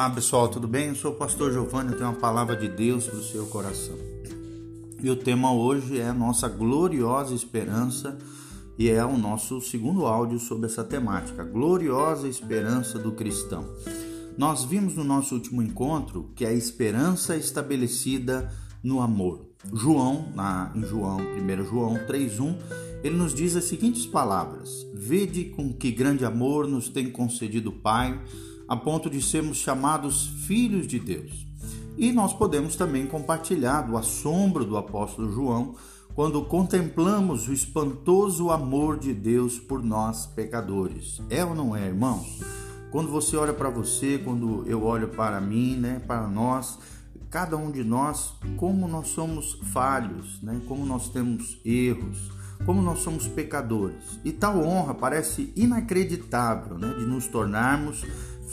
Olá pessoal, tudo bem? Eu sou o pastor Giovanni, eu tenho uma palavra de Deus para o seu coração. E o tema hoje é a nossa gloriosa esperança e é o nosso segundo áudio sobre essa temática, gloriosa esperança do cristão. Nós vimos no nosso último encontro que a esperança é estabelecida no amor. João, na, em João, 1 João 3,1, ele nos diz as seguintes palavras: Vede com que grande amor nos tem concedido o Pai a ponto de sermos chamados filhos de Deus. E nós podemos também compartilhar do assombro do apóstolo João quando contemplamos o espantoso amor de Deus por nós pecadores. É ou não é, irmãos? Quando você olha para você, quando eu olho para mim, né, para nós, cada um de nós, como nós somos falhos, né, como nós temos erros, como nós somos pecadores. E tal honra parece inacreditável, né, de nos tornarmos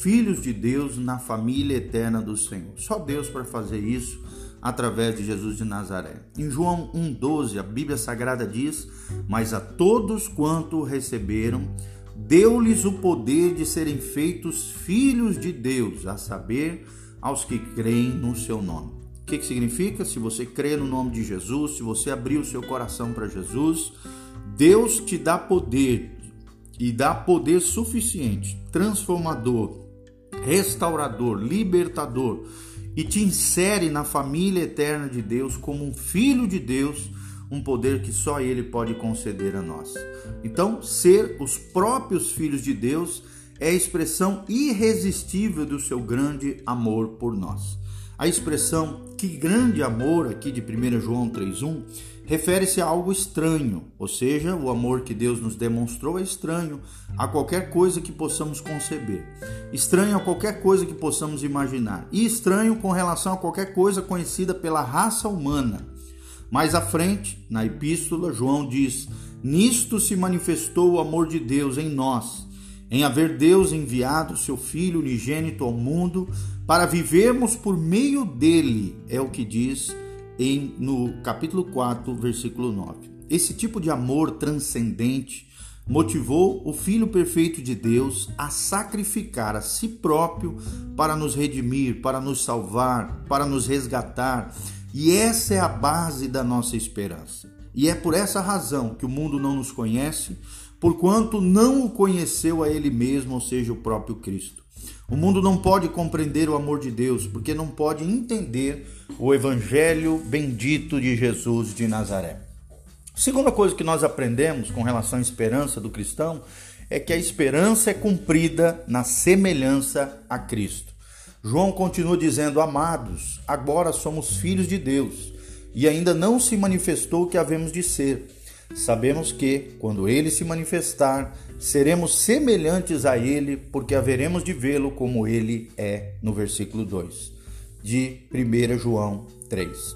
filhos de Deus na família eterna do Senhor. Só Deus para fazer isso através de Jesus de Nazaré. Em João 1,12, a Bíblia Sagrada diz: Mas a todos quanto receberam, deu-lhes o poder de serem feitos filhos de Deus, a saber, aos que creem no seu nome. O que, que significa? Se você crê no nome de Jesus, se você abrir o seu coração para Jesus, Deus te dá poder e dá poder suficiente, transformador, restaurador, libertador e te insere na família eterna de Deus como um filho de Deus, um poder que só Ele pode conceder a nós. Então, ser os próprios filhos de Deus é a expressão irresistível do seu grande amor por nós. A expressão que grande amor, aqui de 1 João 3,1, refere-se a algo estranho, ou seja, o amor que Deus nos demonstrou é estranho a qualquer coisa que possamos conceber, estranho a qualquer coisa que possamos imaginar, e estranho com relação a qualquer coisa conhecida pela raça humana. Mais à frente, na epístola, João diz: Nisto se manifestou o amor de Deus em nós em haver Deus enviado seu Filho unigênito ao mundo para vivermos por meio dele, é o que diz em, no capítulo 4, versículo 9. Esse tipo de amor transcendente motivou o Filho perfeito de Deus a sacrificar a si próprio para nos redimir, para nos salvar, para nos resgatar. E essa é a base da nossa esperança. E é por essa razão que o mundo não nos conhece, porquanto não o conheceu a ele mesmo, ou seja, o próprio Cristo. O mundo não pode compreender o amor de Deus, porque não pode entender o evangelho bendito de Jesus de Nazaré. Segunda coisa que nós aprendemos com relação à esperança do cristão é que a esperança é cumprida na semelhança a Cristo. João continua dizendo: Amados, agora somos filhos de Deus, e ainda não se manifestou o que havemos de ser Sabemos que, quando ele se manifestar, seremos semelhantes a ele, porque haveremos de vê-lo como ele é, no versículo 2 de 1 João 3.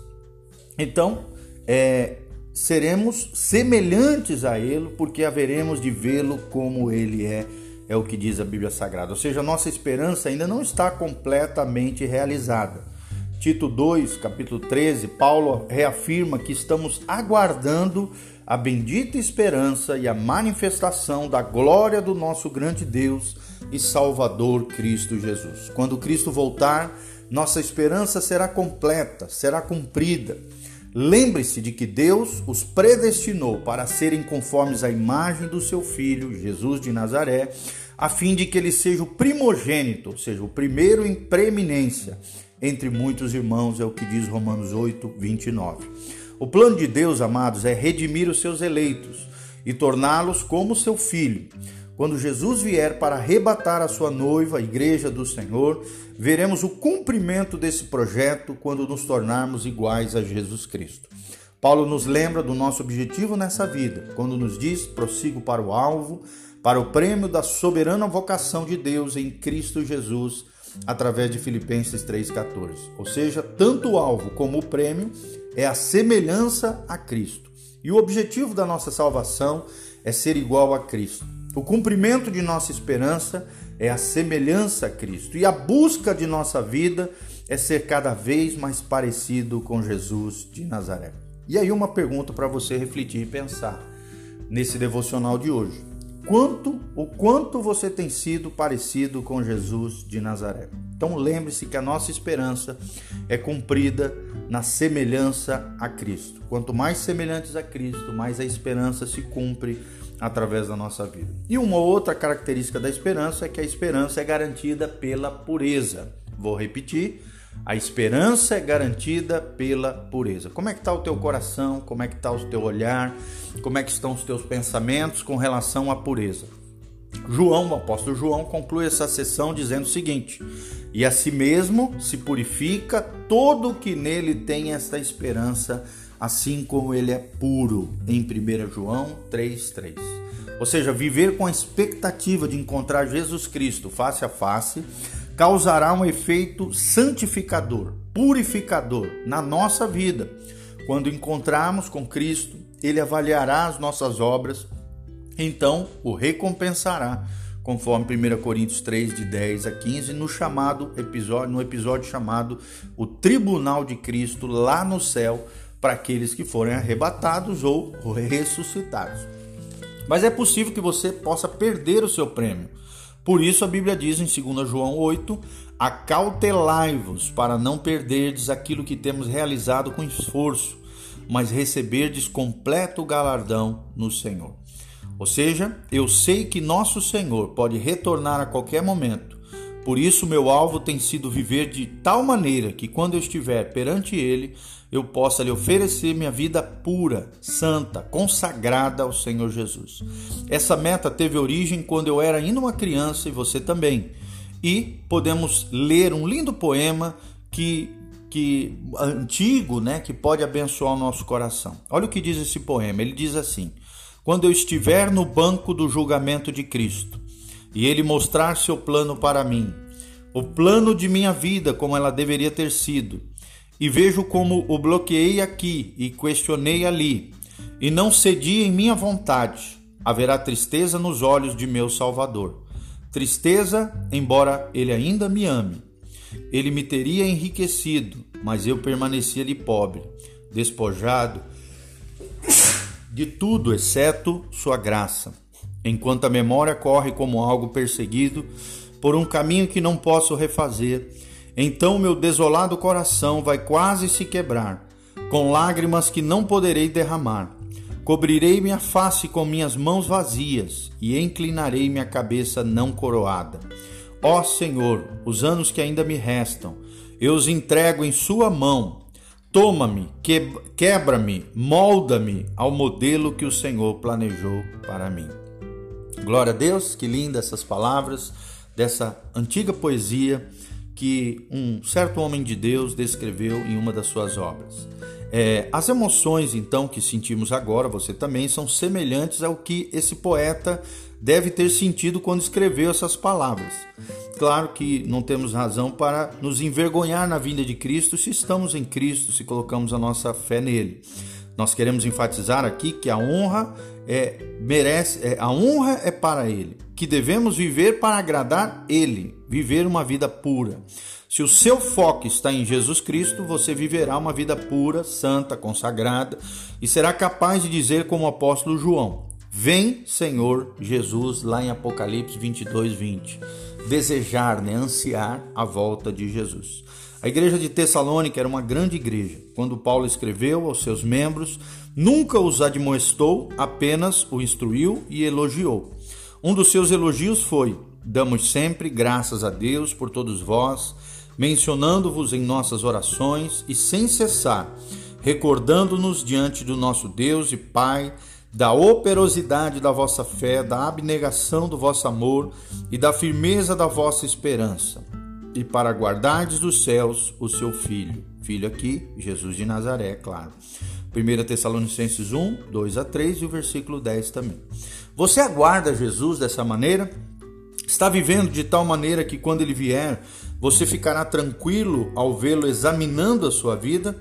Então, é, seremos semelhantes a ele, porque haveremos de vê-lo como ele é, é o que diz a Bíblia Sagrada. Ou seja, nossa esperança ainda não está completamente realizada. Tito 2, capítulo 13, Paulo reafirma que estamos aguardando a bendita esperança e a manifestação da glória do nosso grande Deus e Salvador Cristo Jesus. Quando Cristo voltar, nossa esperança será completa, será cumprida. Lembre-se de que Deus os predestinou para serem conformes à imagem do seu Filho, Jesus de Nazaré, a fim de que ele seja o primogênito, ou seja, o primeiro em preeminência entre muitos irmãos, é o que diz Romanos 8, 29. O plano de Deus, amados, é redimir os seus eleitos e torná-los como seu filho. Quando Jesus vier para arrebatar a sua noiva, a igreja do Senhor, veremos o cumprimento desse projeto quando nos tornarmos iguais a Jesus Cristo. Paulo nos lembra do nosso objetivo nessa vida, quando nos diz: prossigo para o alvo, para o prêmio da soberana vocação de Deus em Cristo Jesus, através de Filipenses 3,14. Ou seja, tanto o alvo como o prêmio é a semelhança a Cristo. E o objetivo da nossa salvação é ser igual a Cristo. O cumprimento de nossa esperança é a semelhança a Cristo. E a busca de nossa vida é ser cada vez mais parecido com Jesus de Nazaré. E aí, uma pergunta para você refletir e pensar nesse devocional de hoje: quanto o quanto você tem sido parecido com Jesus de Nazaré. Então lembre-se que a nossa esperança é cumprida na semelhança a Cristo. Quanto mais semelhantes a Cristo, mais a esperança se cumpre através da nossa vida. E uma outra característica da esperança é que a esperança é garantida pela pureza. Vou repetir, a esperança é garantida pela pureza. Como é que está o teu coração? Como é que está o teu olhar? Como é que estão os teus pensamentos com relação à pureza? João, o apóstolo João, conclui essa sessão dizendo o seguinte: E a si mesmo se purifica todo que nele tem esta esperança assim como ele é puro, em 1 João 3,3. Ou seja, viver com a expectativa de encontrar Jesus Cristo face a face causará um efeito santificador, purificador na nossa vida. Quando encontrarmos com Cristo, ele avaliará as nossas obras, então o recompensará, conforme 1 Coríntios 3, de 10 a 15, no chamado episódio, no episódio chamado O Tribunal de Cristo lá no céu para aqueles que forem arrebatados ou ressuscitados. Mas é possível que você possa perder o seu prêmio. Por isso a Bíblia diz em 2 João 8: Acautelai-vos para não perderdes aquilo que temos realizado com esforço, mas receberdes completo galardão no Senhor. Ou seja, eu sei que nosso Senhor pode retornar a qualquer momento. Por isso, meu alvo tem sido viver de tal maneira que, quando eu estiver perante Ele, eu possa lhe oferecer minha vida pura, santa, consagrada ao Senhor Jesus. Essa meta teve origem quando eu era ainda uma criança e você também. E podemos ler um lindo poema que que antigo, né, que pode abençoar o nosso coração. Olha o que diz esse poema. Ele diz assim: Quando eu estiver no banco do julgamento de Cristo, e ele mostrar seu plano para mim, o plano de minha vida como ela deveria ter sido, e vejo como o bloqueei aqui e questionei ali, e não cedi em minha vontade, haverá tristeza nos olhos de meu Salvador. Tristeza, embora ele ainda me ame. Ele me teria enriquecido, mas eu permaneci ali pobre, despojado de tudo exceto sua graça. Enquanto a memória corre como algo perseguido por um caminho que não posso refazer, então meu desolado coração vai quase se quebrar, com lágrimas que não poderei derramar. Cobrirei minha face com minhas mãos vazias e inclinarei minha cabeça não coroada. Ó Senhor, os anos que ainda me restam, eu os entrego em Sua mão. Toma-me, quebra-me, molda-me ao modelo que o Senhor planejou para mim. Glória a Deus, que linda essas palavras dessa antiga poesia que um certo homem de Deus descreveu em uma das suas obras. É, as emoções, então, que sentimos agora, você também, são semelhantes ao que esse poeta deve ter sentido quando escreveu essas palavras. Claro que não temos razão para nos envergonhar na vinda de Cristo se estamos em Cristo, se colocamos a nossa fé nele. Nós queremos enfatizar aqui que a honra é merece, é, a honra é para ele, que devemos viver para agradar ele, viver uma vida pura. Se o seu foco está em Jesus Cristo, você viverá uma vida pura, santa, consagrada e será capaz de dizer como o apóstolo João: Vem, Senhor Jesus, lá em Apocalipse 22, 20. Desejar, né, ansiar a volta de Jesus. A igreja de Tessalônica era uma grande igreja. Quando Paulo escreveu aos seus membros, nunca os admoestou, apenas o instruiu e elogiou. Um dos seus elogios foi: Damos sempre graças a Deus por todos vós, mencionando-vos em nossas orações e sem cessar, recordando-nos diante do nosso Deus e Pai da operosidade da vossa fé, da abnegação do vosso amor e da firmeza da vossa esperança e para guardardes dos céus o seu filho. Filho aqui, Jesus de Nazaré, claro. 1 Tessalonicenses 1, 2 a 3 e o versículo 10 também. Você aguarda Jesus dessa maneira? Está vivendo de tal maneira que quando ele vier, você ficará tranquilo ao vê-lo examinando a sua vida?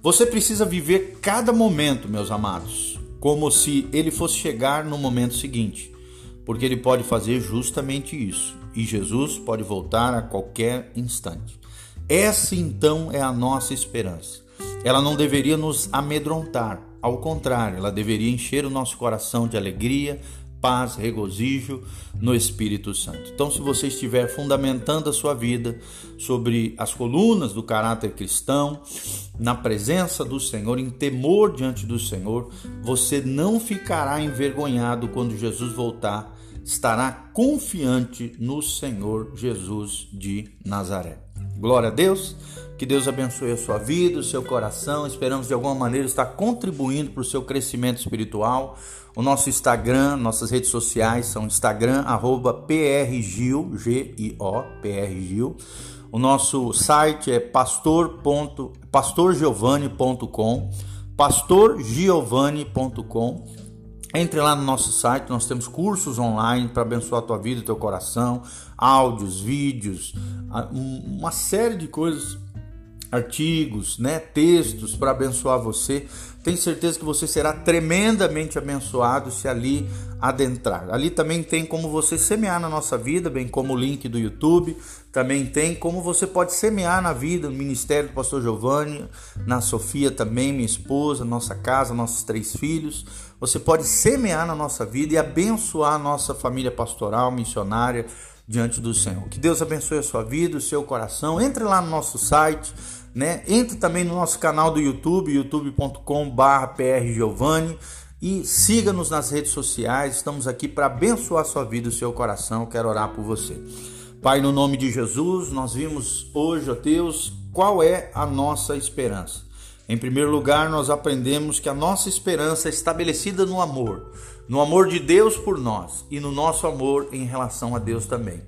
Você precisa viver cada momento, meus amados, como se ele fosse chegar no momento seguinte, porque ele pode fazer justamente isso e Jesus pode voltar a qualquer instante. Essa então é a nossa esperança. Ela não deveria nos amedrontar, ao contrário, ela deveria encher o nosso coração de alegria, paz, regozijo no Espírito Santo. Então, se você estiver fundamentando a sua vida sobre as colunas do caráter cristão, na presença do Senhor, em temor diante do Senhor, você não ficará envergonhado quando Jesus voltar, estará confiante no Senhor Jesus de Nazaré. Glória a Deus. Que Deus abençoe a sua vida, o seu coração. Esperamos de alguma maneira estar contribuindo para o seu crescimento espiritual. O nosso Instagram, nossas redes sociais são Instagram, arroba prgil, G-I-O, prgil. O nosso site é pastor. pastorgiovanni.com, pastorgiovanni.com. Entre lá no nosso site, nós temos cursos online para abençoar a tua vida, teu coração, áudios, vídeos, uma série de coisas artigos, né, textos para abençoar você. Tenho certeza que você será tremendamente abençoado se ali adentrar. Ali também tem como você semear na nossa vida, bem como o link do YouTube. Também tem como você pode semear na vida, no ministério do pastor Giovanni, na Sofia também, minha esposa, nossa casa, nossos três filhos. Você pode semear na nossa vida e abençoar a nossa família pastoral, missionária diante do Senhor. Que Deus abençoe a sua vida, o seu coração. Entre lá no nosso site né? Entre também no nosso canal do YouTube, youtube.com/prgiovanni e siga-nos nas redes sociais. Estamos aqui para abençoar a sua vida, o seu coração. Quero orar por você. Pai, no nome de Jesus, nós vimos hoje, ó Deus, qual é a nossa esperança. Em primeiro lugar, nós aprendemos que a nossa esperança é estabelecida no amor, no amor de Deus por nós e no nosso amor em relação a Deus também.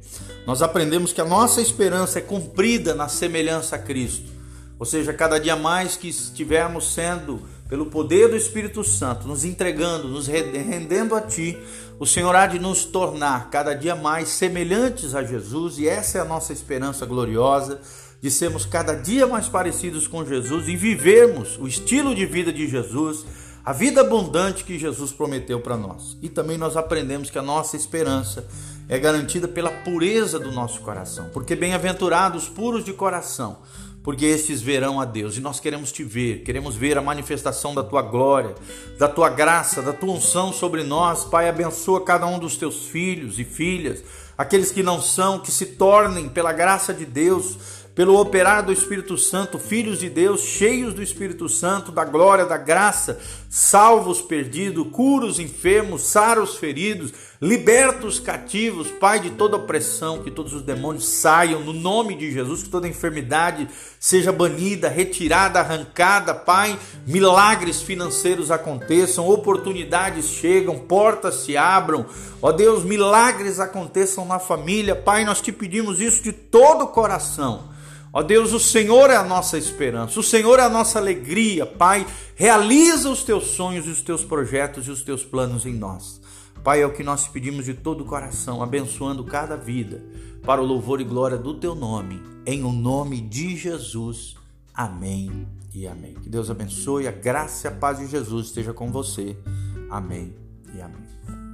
Nós aprendemos que a nossa esperança é cumprida na semelhança a Cristo. Ou seja, cada dia mais que estivermos sendo, pelo poder do Espírito Santo, nos entregando, nos rendendo a Ti, o Senhor há de nos tornar cada dia mais semelhantes a Jesus, e essa é a nossa esperança gloriosa, de sermos cada dia mais parecidos com Jesus e vivermos o estilo de vida de Jesus, a vida abundante que Jesus prometeu para nós. E também nós aprendemos que a nossa esperança é garantida pela pureza do nosso coração, porque bem-aventurados puros de coração, porque estes verão a Deus. E nós queremos te ver, queremos ver a manifestação da tua glória, da tua graça, da tua unção sobre nós. Pai, abençoa cada um dos teus filhos e filhas, aqueles que não são, que se tornem, pela graça de Deus, pelo operar do Espírito Santo, filhos de Deus, cheios do Espírito Santo, da glória, da graça, salvos perdidos, curos enfermos, saros feridos, libertos cativos, Pai de toda opressão, que todos os demônios saiam no nome de Jesus, que toda enfermidade seja banida, retirada, arrancada, Pai, milagres financeiros aconteçam, oportunidades chegam, portas se abram, ó Deus, milagres aconteçam na família, Pai, nós te pedimos isso de todo o coração Ó Deus, o Senhor é a nossa esperança, o Senhor é a nossa alegria, Pai. Realiza os teus sonhos e os teus projetos e os teus planos em nós. Pai, é o que nós pedimos de todo o coração, abençoando cada vida, para o louvor e glória do teu nome, em o nome de Jesus. Amém e amém. Que Deus abençoe, a graça e a paz de Jesus esteja com você. Amém e amém.